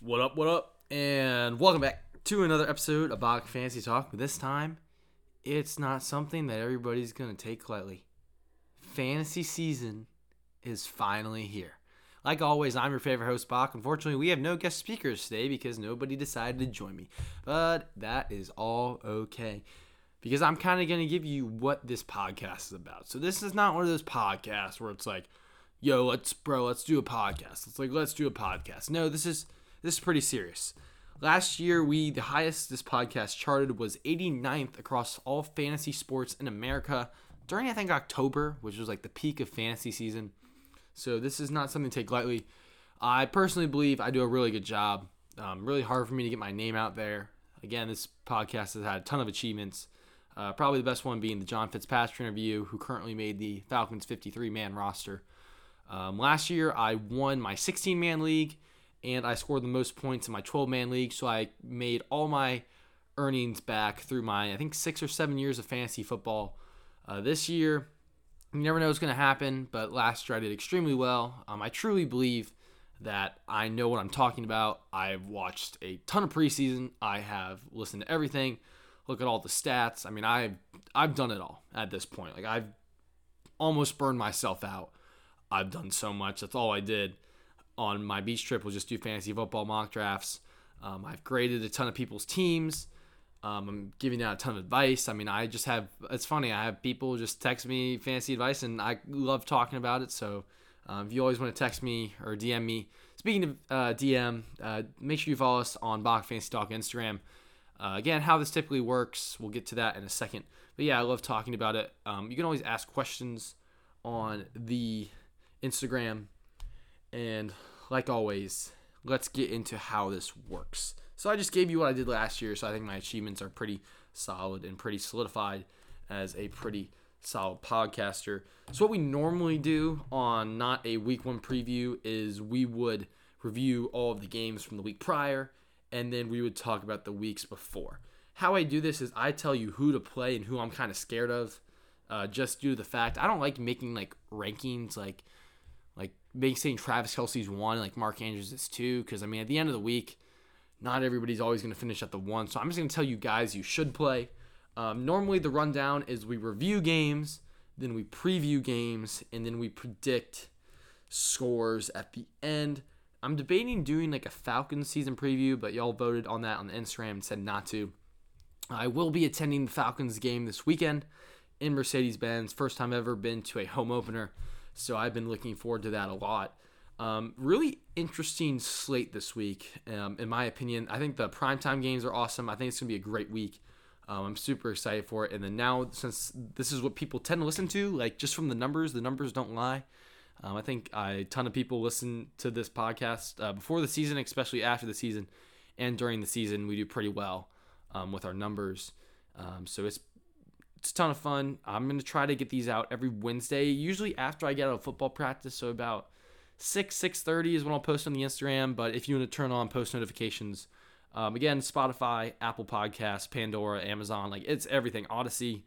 What up, what up? And welcome back to another episode of Bok Fantasy Talk. This time, it's not something that everybody's going to take lightly. Fantasy season is finally here. Like always, I'm your favorite host, Bok. Unfortunately, we have no guest speakers today because nobody decided to join me. But that is all okay because I'm kind of going to give you what this podcast is about. So this is not one of those podcasts where it's like, yo, let's bro, let's do a podcast. It's like let's do a podcast. No, this is this is pretty serious. Last year, we the highest this podcast charted was 89th across all fantasy sports in America during I think October, which was like the peak of fantasy season. So this is not something to take lightly. I personally believe I do a really good job. Um, really hard for me to get my name out there. Again, this podcast has had a ton of achievements. Uh, probably the best one being the John Fitzpatrick interview, who currently made the Falcons 53 man roster. Um, last year, I won my 16 man league and I scored the most points in my 12 man league. So I made all my earnings back through my, I think, six or seven years of fantasy football. Uh, this year, you never know what's going to happen, but last year I did extremely well. Um, I truly believe that I know what I'm talking about. I've watched a ton of preseason. I have listened to everything. Look at all the stats. I mean, I've I've done it all at this point. Like I've almost burned myself out. I've done so much. That's all I did on my beach trip was just do fantasy football mock drafts. Um, I've graded a ton of people's teams. Um, I'm giving out a ton of advice. I mean, I just have, it's funny, I have people just text me fantasy advice and I love talking about it. So um, if you always want to text me or DM me, speaking of uh, DM, uh, make sure you follow us on Bok Fantasy Talk Instagram. Uh, again, how this typically works, we'll get to that in a second. But yeah, I love talking about it. Um, you can always ask questions on the Instagram. And like always, let's get into how this works. So I just gave you what I did last year, so I think my achievements are pretty solid and pretty solidified as a pretty solid podcaster. So what we normally do on not a week one preview is we would review all of the games from the week prior and then we would talk about the weeks before. How I do this is I tell you who to play and who I'm kind of scared of, uh, just due to the fact I don't like making like rankings like like saying Travis Kelce's one, like Mark Andrews is two, because I mean at the end of the week, not everybody's always going to finish at the one. So I'm just going to tell you guys you should play. Um, normally the rundown is we review games, then we preview games, and then we predict scores at the end. I'm debating doing like a Falcons season preview, but y'all voted on that on the Instagram and said not to. I will be attending the Falcons game this weekend in Mercedes Benz. First time ever been to a home opener. So I've been looking forward to that a lot. Um, really interesting slate this week, um, in my opinion. I think the primetime games are awesome. I think it's going to be a great week. Um, I'm super excited for it. And then now, since this is what people tend to listen to, like just from the numbers, the numbers don't lie. Um, I think a ton of people listen to this podcast uh, before the season, especially after the season, and during the season, we do pretty well um, with our numbers. Um, so it's it's a ton of fun. I'm gonna try to get these out every Wednesday, usually after I get out of football practice. So about six six thirty is when I'll post on the Instagram. But if you want to turn on post notifications, um, again, Spotify, Apple Podcasts, Pandora, Amazon, like it's everything. Audacy,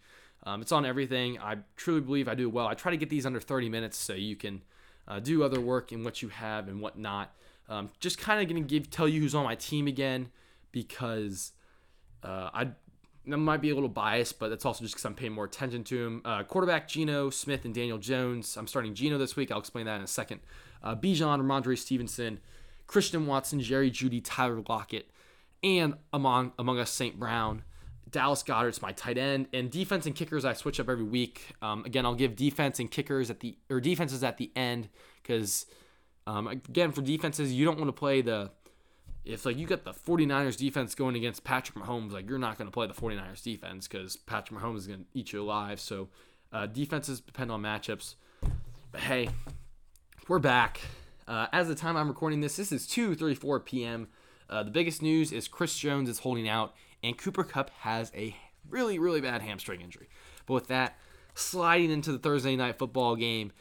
um, it's on everything. I truly believe I do well. I try to get these under 30 minutes so you can uh, do other work and what you have and whatnot. Um, just kind of gonna give tell you who's on my team again because uh, I that might be a little biased, but that's also just because I'm paying more attention to him. Uh, quarterback Geno Smith and Daniel Jones. I'm starting Geno this week. I'll explain that in a second. Uh, Bijan, Rhamondre Stevenson, Christian Watson, Jerry Jeudy, Tyler Lockett, and among among us St. Brown. Dallas Goedert's my tight end, and defense and kickers I switch up every week. Um, again, I'll give defense and kickers at the or defenses at the end because um, again for defenses you don't want to play the if like you got the 49ers defense going against Patrick Mahomes, like you're not going to play the 49ers defense because Patrick Mahomes is going to eat you alive. So uh, defenses depend on matchups. But hey, we're back. Uh, as the time I'm recording this, this is 2:34 p.m. Uh, the biggest news is Chris Jones is holding out, and Cooper Kupp has a really, really bad hamstring injury. But with that, sliding into the Thursday night football game,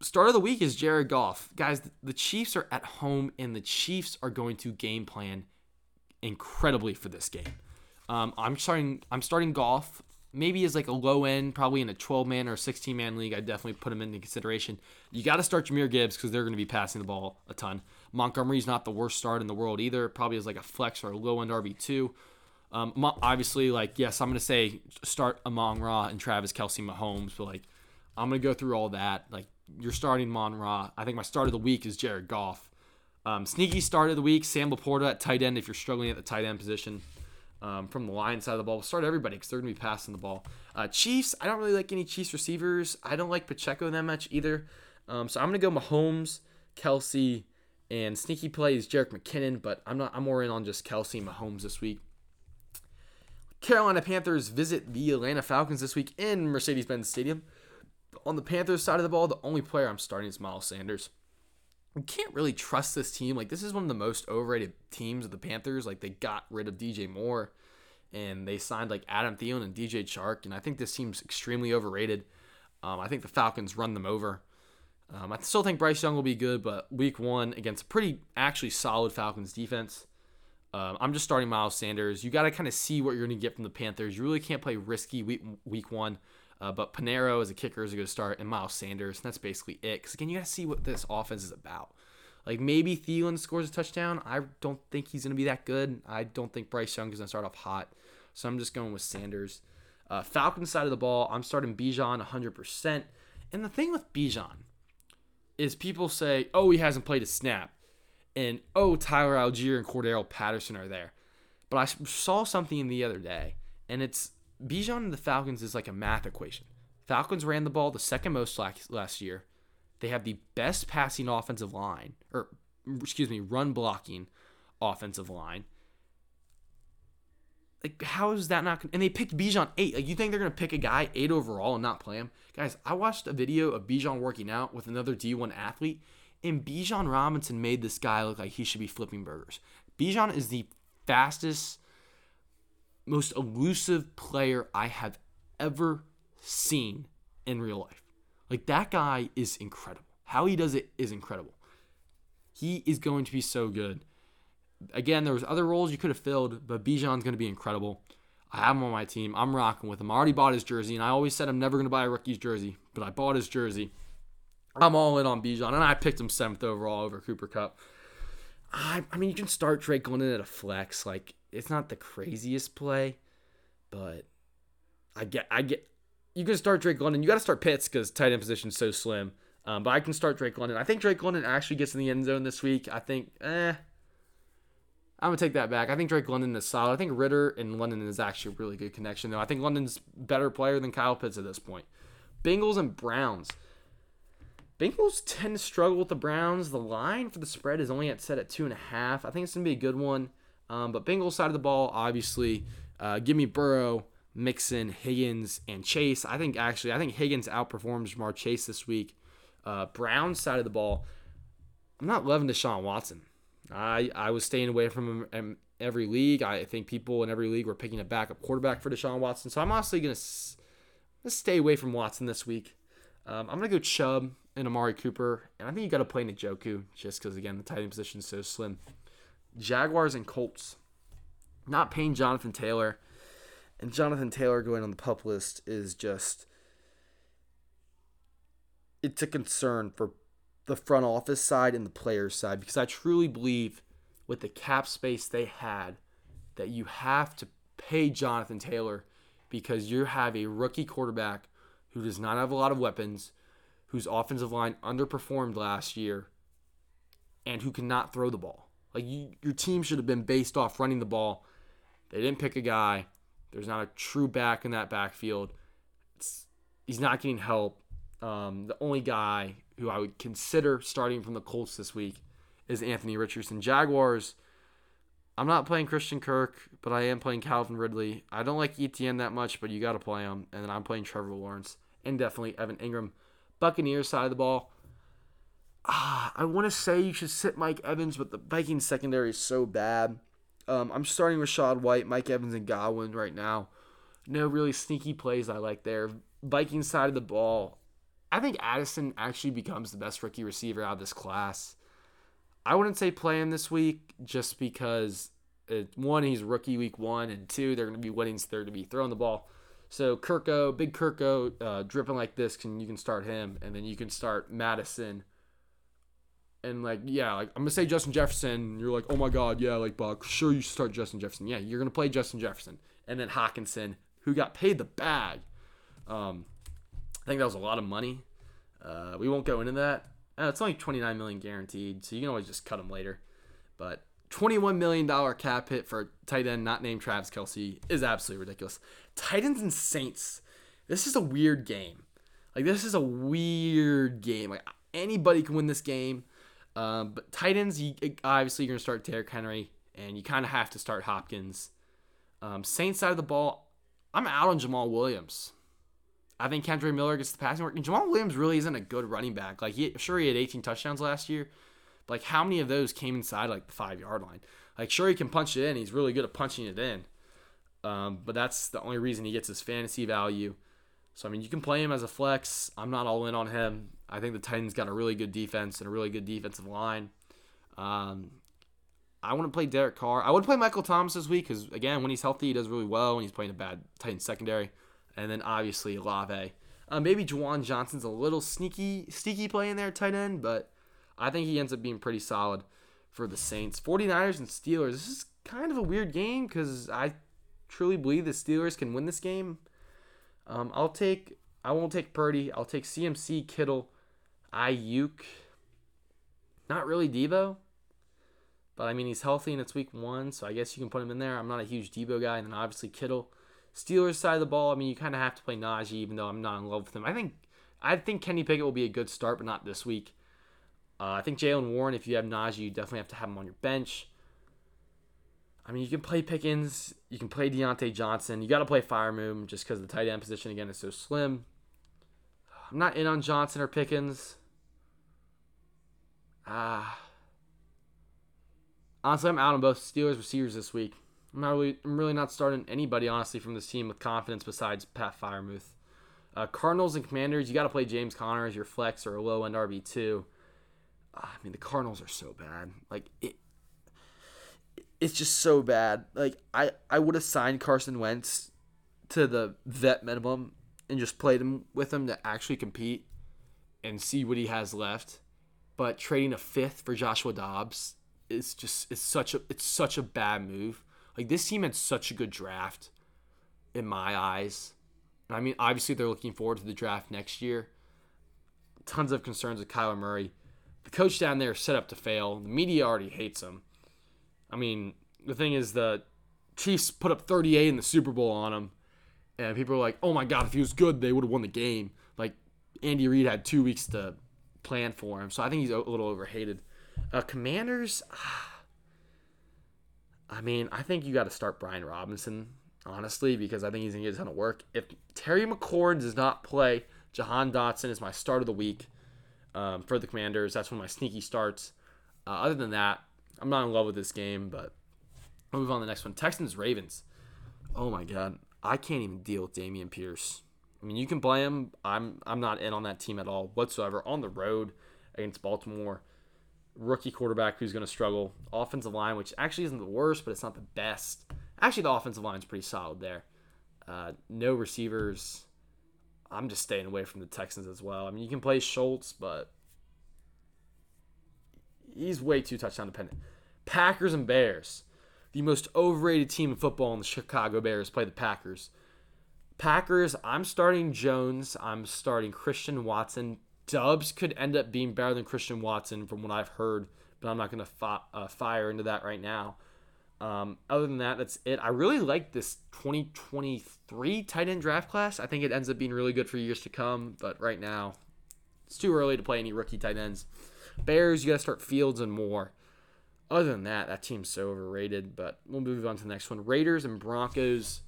start of the week is Jared Goff. Guys, the Chiefs are at home, and the Chiefs are going to game plan incredibly for this game. Um, I'm starting. I'm starting Goff. Maybe as like a low end, probably in a 12 man or 16 man league. I definitely put him into consideration. You got to start Jahmyr Gibbs because they're going to be passing the ball a ton. Montgomery's not the worst start in the world either. Probably is like a flex or a low end RB two. Um, obviously, like yes, I'm gonna say start Amon Ra and Travis Kelce Mahomes, but like I'm gonna go through all that. Like you're starting Mon Ra. I think my start of the week is Jared Goff. Um, sneaky start of the week, Sam LaPorta at tight end if you're struggling at the tight end position. Um, from the line side of the ball, we'll start everybody because they're gonna be passing the ball. Uh, Chiefs, I don't really like any Chiefs receivers. I don't like Pacheco that much either. Um, so I'm gonna go Mahomes, Kelce, and sneaky plays Jerick McKinnon, but I'm not. I'm more in on just Kelce and Mahomes this week. Carolina Panthers visit the Atlanta Falcons this week in Mercedes-Benz Stadium. On the Panthers side of the ball, the only player I'm starting is Miles Sanders. I can't really trust this team. Like this is one of the most overrated teams of the Panthers. Like they got rid of DJ Moore and they signed like Adam Thielen and DJ Chark, and I think this seems extremely overrated. Um, I think the Falcons run them over. Um, I still think Bryce Young will be good, but week one against a pretty actually solid Falcons defense. Um, I'm just starting Miles Sanders. You got to kind of see what you're going to get from the Panthers. You really can't play risky week, week one. Uh, but Pineiro as a kicker is a good start, and Miles Sanders. And that's basically it. Because again, you got to see what this offense is about. Like maybe Thielen scores a touchdown. I don't think he's going to be that good. I don't think Bryce Young is going to start off hot. So I'm just going with Sanders. Uh, Falcons side of the ball, I'm starting Bijan 100%. And the thing with Bijan is people say, oh, he hasn't played a snap. And oh, Tyler Allgeier and Cordarrelle Patterson are there. But I saw something the other day, and it's Bijan and the Falcons is like a math equation. Falcons ran the ball the second most last year. They have the best passing offensive line, or excuse me, run blocking offensive line. Like, how is that not? And they picked Bijan eight. Like, you think they're gonna pick a guy eight overall and not play him? Guys, I watched a video of Bijan working out with another D1 athlete, and Bijan Robinson made this guy look like he should be flipping burgers. Bijan is the fastest, most elusive player I have ever seen in real life. Like that guy is incredible. How he does it is incredible. He is going to be so good. Again, there was other roles you could have filled, but Bijan's going to be incredible. I have him on my team. I'm rocking with him. I already bought his jersey, and I always said I'm never going to buy a rookie's jersey, but I bought his jersey. I'm all in on Bijan, and I picked him seventh overall over Cooper Kupp. I, I mean, you can start Drake London at a flex. Like, it's not the craziest play, but I get, I get, you can start Drake London. You got to start Pitts because tight end position is so slim. Um, but I can start Drake London. I think Drake London actually gets in the end zone this week. I think, eh. I'm gonna take that back. I think Drake London is solid. I think Ridder and London is actually a really good connection, though. I think London's better player than Kyle Pitts at this point. Bengals and Browns. Bengals tend to struggle with the Browns. The line for the spread is only at set at two and a half. I think it's gonna be a good one. Um, but Bengals side of the ball, obviously, uh, give me Burrow. Mixon, Higgins, and Chase. I think actually, I think Higgins outperforms Ja'Marr Chase this week. Uh, Brown's side of the ball, I'm not loving Deshaun Watson. I I was staying away from him every league. I think people in every league were picking a backup quarterback for Deshaun Watson. So I'm honestly gonna stay away from Watson this week. Um, I'm gonna go Chubb and Amari Cooper, and I think you got to play Njoku just because again the tight end position is so slim. Jaguars and Colts, not paying Jonathan Taylor and Jonathan Taylor going on the pup list is just it's a concern for the front office side and the players side because I truly believe with the cap space they had that you have to pay Jonathan Taylor because you have a rookie quarterback who does not have a lot of weapons, whose offensive line underperformed last year, and who cannot throw the ball. Like you, your team should have been based off running the ball. They didn't pick a guy there's not a true back in that backfield. It's, he's not getting help. Um, the only guy who I would consider starting from the Colts this week is Anthony Richardson. Jaguars. I'm not playing Christian Kirk, but I am playing Calvin Ridley. I don't like ETN that much, but you got to play him. And then I'm playing Trevor Lawrence and definitely Evan Engram. Buccaneers side of the ball. Ah, I want to say you should sit Mike Evans, but the Vikings secondary is so bad. Um, I'm starting with Rachaad White, Mike Evans, and Godwin right now. No really sneaky plays I like there. Vikings side of the ball. I think Addison actually becomes the best rookie receiver out of this class. I wouldn't say play him this week just because it, one, he's rookie week one, and two, they're going to be winning, so they're going to be throwing the ball. So Kirko, big Kirko, uh, dripping like this, can you can start him, and then you can start Addison. and like yeah, like I'm gonna say Justin Jefferson. You're like, oh my god, yeah, like Bok, sure you start Justin Jefferson. Yeah, you're gonna play Justin Jefferson, and then Hockenson, who got paid the bag. Um, I think that was a lot of money. Uh, we won't go into that. Uh, it's only 29 million guaranteed, so you can always just cut him later. But 21 million dollar cap hit for tight end not named Travis Kelce is absolutely ridiculous. Titans and Saints. This is a weird game. Like this is a weird game. Like anybody can win this game. Um, but Titans, you, obviously you're gonna start Derrick Henry, and you kind of have to start Hopkins. Um, Saints side of the ball, I'm out on Jamaal Williams. I think Kendre Miller gets the passing work. And Jamaal Williams really isn't a good running back. Like, he, sure, he had 18 touchdowns last year, like, how many of those came inside like the five yard line? Like, sure, he can punch it in. He's really good at punching it in. Um, but that's the only reason he gets his fantasy value. So I mean, you can play him as a flex. I'm not all in on him. I think the Titans got a really good defense and a really good defensive line. Um, I want to play Derek Carr. I would play Michael Thomas this week because again, when he's healthy, he does really well. When he's playing a bad Titans secondary, and then obviously Olave. Uh, maybe Juwan Johnson's a little sneaky, sneaky play in there, tight end, but I think he ends up being pretty solid for the Saints. 49ers and Steelers. This is kind of a weird game because I truly believe the Steelers can win this game. Um, I'll take. I won't take Purdy. I'll take CMC, Kittle, Aiyuk. Not really Deebo. But I mean, he's healthy and it's week one, so I guess you can put him in there. I'm not a huge Deebo guy, and then obviously Kittle. Steelers side of the ball, I mean, you kind of have to play Najee, even though I'm not in love with him. I think I think Kenny Pickett will be a good start, but not this week. Uh, I think Jaylen Warren, if you have Najee, you definitely have to have him on your bench. I mean, you can play Pickens, you can play Diontae Johnson. You got to play Freiermuth just because the tight end position again is so slim. I'm not in on Johnson or Pickens. Ah. Honestly, I'm out on both Steelers receivers this week. I'm not really, I'm really not starting anybody honestly from this team with confidence besides Pat Freiermuth. Uh, Cardinals and Commanders, you got to play James Conner as your flex or a low end RB two. Uh, Ah, I mean, the Cardinals are so bad. Like it, it's just so bad. Like I, I would have signed Carson Wentz to the vet minimum and just played him with him to actually compete and see what he has left. But trading a fifth for Joshua Dobbs is just it's such a it's such a bad move. Like this team had such a good draft in my eyes. I mean, obviously they're looking forward to the draft next year. Tons of concerns with Kyler Murray. The coach down there is set up to fail. The media already hates him. I mean, the thing is the Chiefs put up 38 in the Super Bowl on him, and people are like, "Oh my God, if he was good, they would have won the game." Like Andy Reid had two weeks to plan for him, so I think he's a little overhated. Uh, commanders, I mean, I think you got to start Brian Robinson honestly because I think he's gonna get a ton of work. If Terry McLaurin does not play, Jahan Dotson is my start of the week um, for the Commanders. That's when my sneaky starts. Uh, other than that, I'm not in love with this game, but I'll move on to the next one. Texans Ravens. Oh my god, I can't even deal with Dameon Pierce. I mean, you can play him. I'm I'm not in on that team at all whatsoever. On the road against Baltimore, rookie quarterback who's going to struggle. Offensive line, which actually isn't the worst, but it's not the best. Actually, the offensive line's pretty solid there. Uh, no receivers. I'm just staying away from the Texans as well. I mean, you can play Schultz, but he's way too touchdown dependent. Packers and Bears. The most overrated team in football in the Chicago Bears play the Packers. Packers, I'm starting Jones. I'm starting Christian Watson. Doubs could end up being better than Christian Watson from what I've heard, but I'm not going to fi- uh, fire into that right now. Um, other than that, that's it. I really like this 2023 tight end draft class. I think it ends up being really good for years to come, but right now, it's too early to play any rookie tight ends. Bears, you got to start Fields and Moore. Other than that, that team's so overrated, but we'll move on to the next one. Raiders and Broncos.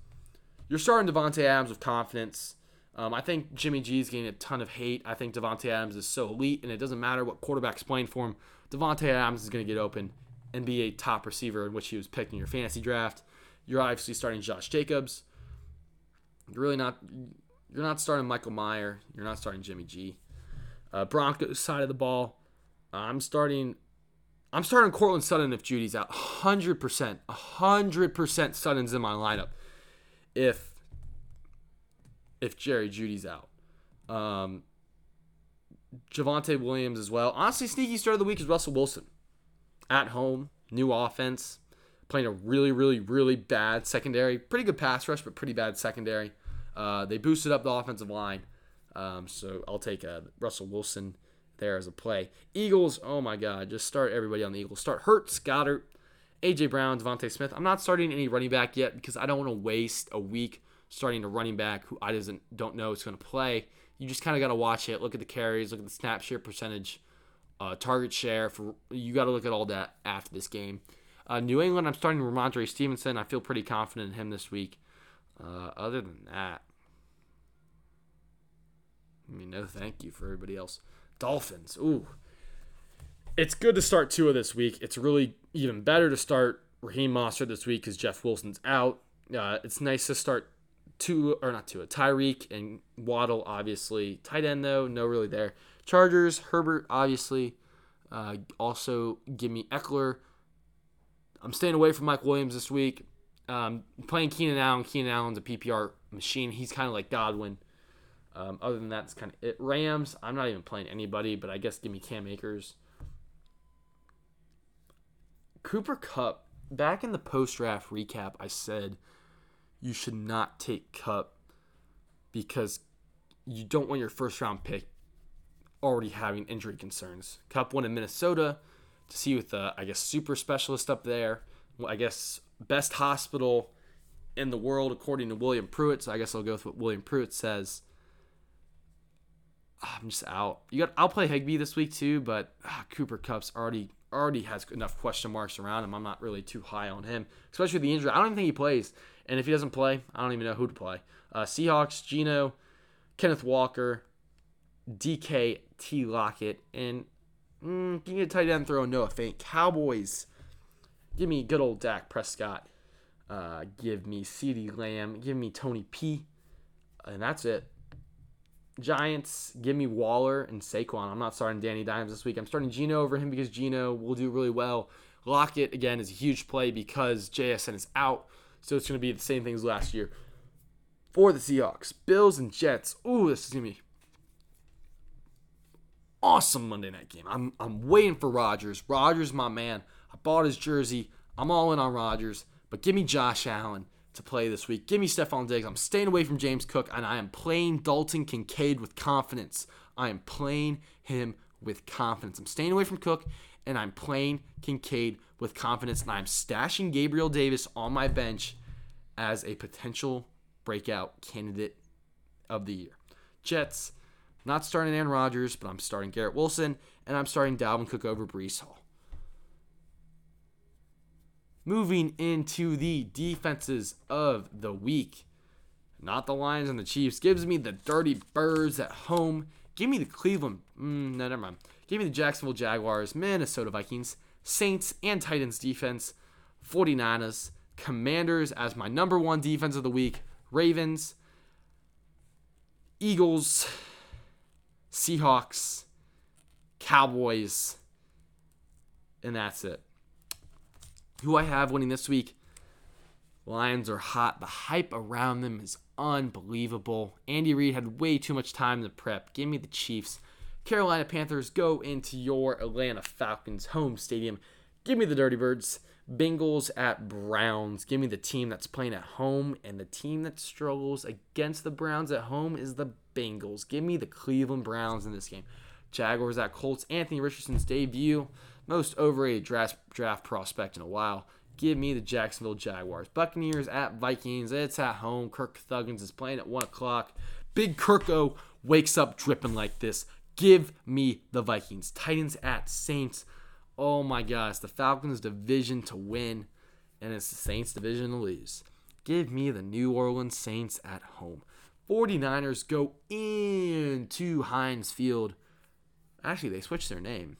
You're starting Davante Adams with confidence. Um, I think Jimmy G is getting a ton of hate. I think Davante Adams is so elite, and it doesn't matter what quarterback's playing for him. Davante Adams is going to get open and be a top receiver in which he was picked in your fantasy draft. You're obviously starting Josh Jacobs. You're really not. You're not starting Michael Mayer. You're not starting Jimmy G. Uh, Broncos side of the ball. I'm starting. I'm starting Courtland Sutton if Jeudy's out. 100%. 100% Sutton's in my lineup. If if Jerry Jeudy's out. Um, Javonte Williams as well. Honestly, sneaky start of the week is Russell Wilson. At home, new offense, playing a really, really, really bad secondary. Pretty good pass rush, but pretty bad secondary. Uh, they boosted up the offensive line. Um, so I'll take uh, Russell Wilson there as a play. Eagles, oh my God, just start everybody on the Eagles. Start Hurts, Goedert, AJ Brown, DeVonta Smith. I'm not starting any running back yet because I don't want to waste a week starting a running back who I doesn't don't know is going to play. You just kind of got to watch it, look at the carries, look at the snap share percentage, uh, target share. For you got to look at all that after this game. Uh, New England, I'm starting Rhamondre Stevenson. I feel pretty confident in him this week. Uh, other than that, I mean, no thank you for everybody else. Dolphins, ooh. It's good to start two of this week. It's really even better to start Raheem Mostert this week because Jeff Wilson's out. Uh, it's nice to start two or not Tua, Tyreek and Waddle, obviously. Tight end, though, no really there. Chargers, Herbert, obviously. Uh, also, give me Ekeler. I'm staying away from Mike Williams this week. Um, playing Keenan Allen. Keenan Allen's a PPR machine. He's kind of like Godwin. Um, other than that, it's kind of it. Rams, I'm not even playing anybody, but I guess give me Cam Akers. Cooper Kupp, back in the post draft recap, I said you should not take Kupp because you don't want your first round pick already having injury concerns. Kupp went in Minnesota to see with the, I guess, super specialist up there. I guess best hospital in the world according to William Pruitt. So I guess I'll go with what William Pruitt says. I'm just out. You got. I'll play Higbee this week too, but ah, Cooper Kupp's already already has enough question marks around him. I'm not really too high on him, especially with the injury. I don't even think he plays, and if he doesn't play, I don't even know who to play. Uh, Seahawks, Geno, Kenneth Walker, DK, T Lockett, and mm, give me a tight end throw Noah Fant. Cowboys, give me good old Dak Prescott. Uh, give me CeeDee Lamb. Give me Tony P. And that's it. Giants, give me Waller and Saquon. I'm not starting Danny Dimes this week. I'm starting Geno over him because Geno will do really well. Lockett, again, is a huge play because JSN is out. So it's going to be the same thing as last year for the Seahawks. Bills and Jets. Ooh, this is going to be awesome Monday night game. I'm, I'm waiting for Rodgers. Rodgers, my man. I bought his jersey. I'm all in on Rodgers. But give me Josh Allen to play this week. Give me Stefon Diggs. I'm staying away from James Cook, and I am playing Dalton Kincaid with confidence. I am playing him with confidence. I'm staying away from Cook, and I'm playing Kincaid with confidence, and I'm stashing Gabriel Davis on my bench as a potential breakout candidate of the year. Jets, not starting Aaron Rodgers, but I'm starting Garrett Wilson, and I'm starting Dalvin Cook over Breece Hall. Moving into the defenses of the week. Not the Lions and the Chiefs. Gives me the Dirty Birds at home. Give me the Cleveland. Mm, no, never mind. Give me the Jacksonville Jaguars, Minnesota Vikings, Saints, and Titans defense. 49ers, Commanders as my number one defense of the week. Ravens, Eagles, Seahawks, Cowboys, and that's it. Who I have winning this week? Lions are hot. The hype around them is unbelievable. Andy Reid had way too much time to prep. Give me the Chiefs. Carolina Panthers go into your Atlanta Falcons home stadium. Give me the Dirty Birds. Bengals at Browns. Give me the team that's playing at home, and the team that struggles against the Browns at home is the Bengals. Give me the Cleveland Browns in this game. Jaguars at Colts. Anthony Richardson's debut most overrated draft, draft prospect in a while. Give me the Jacksonville Jaguars. Buccaneers at Vikings. It's at home. Kirk Thuggins is playing at 1 o'clock. Big Kirko wakes up dripping like this. Give me the Vikings. Titans at Saints. Oh my gosh. The Falcons division to win, and it's the Saints division to lose. Give me the New Orleans Saints at home. 49ers go into Heinz Field. Actually, they switched their name.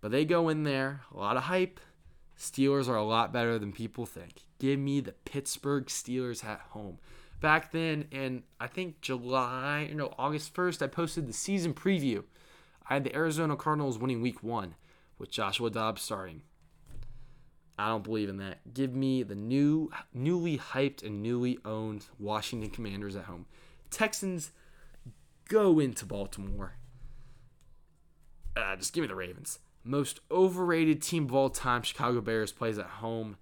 But they go in there, a lot of hype. Steelers are a lot better than people think. Give me the Pittsburgh Steelers at home. Back then, in I think July, know, August 1st, I posted the season preview. I had the Arizona Cardinals winning week one with Joshua Dobbs starting. I don't believe in that. Give me the new, newly hyped and newly owned Washington Commanders at home. Texans go into Baltimore Uh, just give me the Ravens. Most overrated team of all time, Chicago Bears plays at home.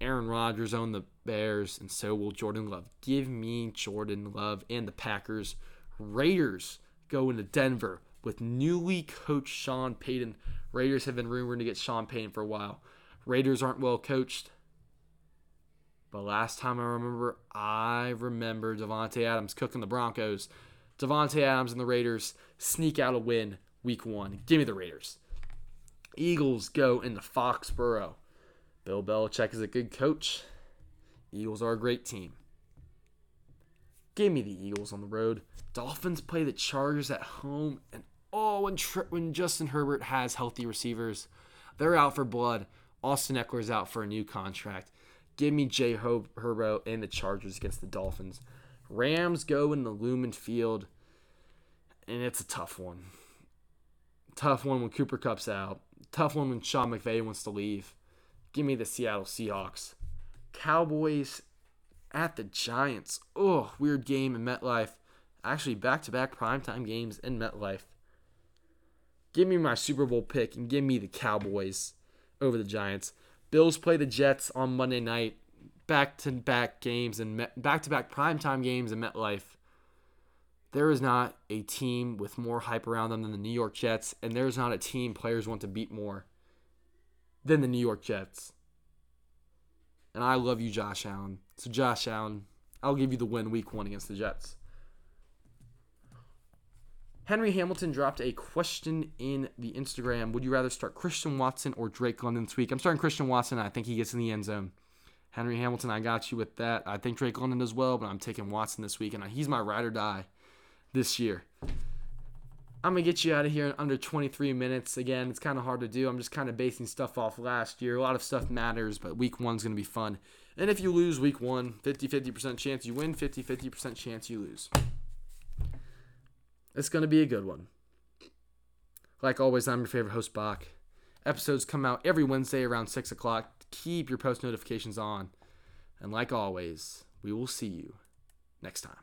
Aaron Rodgers owned the Bears, and so will Jordan Love. Give me Jordan Love and the Packers. Raiders go into Denver with newly coached Sean Payton. Raiders have been rumored to get Sean Payton for a while. Raiders aren't well coached. But last time I remember, I remember Davante Adams cooking the Broncos. Davante Adams and the Raiders sneak out a win week one. Give me the Raiders. Eagles go into Foxborough. Bill Belichick is a good coach. Eagles are a great team. Give me the Eagles on the road. Dolphins play the Chargers at home, and oh, when when Justin Herbert has healthy receivers, they're out for blood. Austin Ekeler's out for a new contract. Give me Jay Ho- Herbo and the Chargers against the Dolphins. Rams go in the Lumen Field, and it's a tough one. Tough one when Cooper Kupp's out. Tough one when Sean McVay wants to leave. Give me the Seattle Seahawks. Cowboys at the Giants. Oh, weird game in MetLife. Actually, back to back primetime games in MetLife. Give me my Super Bowl pick and give me the Cowboys over the Giants. Bills play the Jets on Monday night. Back to back games and back to back primetime games in MetLife. There is not a team with more hype around them than the New York Jets, and there's not a team players want to beat more than the New York Jets. And I love you, Josh Allen. So, Josh Allen, I'll give you the win week one against the Jets. Henry Hamilton dropped a question in the Instagram. Would you rather start Christian Watson or Drake London this week? I'm starting Christian Watson. I think he gets in the end zone. Henry Hamilton, I got you with that. I think Drake London as well, but I'm taking Watson this week, and he's my ride or die this year. I'm going to get you out of here in under 23 minutes. Again, it's kind of hard to do. I'm just kind of basing stuff off last year. A lot of stuff matters, but week one's going to be fun. And if you lose week one, 50 50% chance you win, 50 50% chance you lose. It's going to be a good one. Like always, I'm your favorite host, Bok. Episodes come out every Wednesday around 6 o'clock. Keep your post notifications on. And like always, we will see you next time.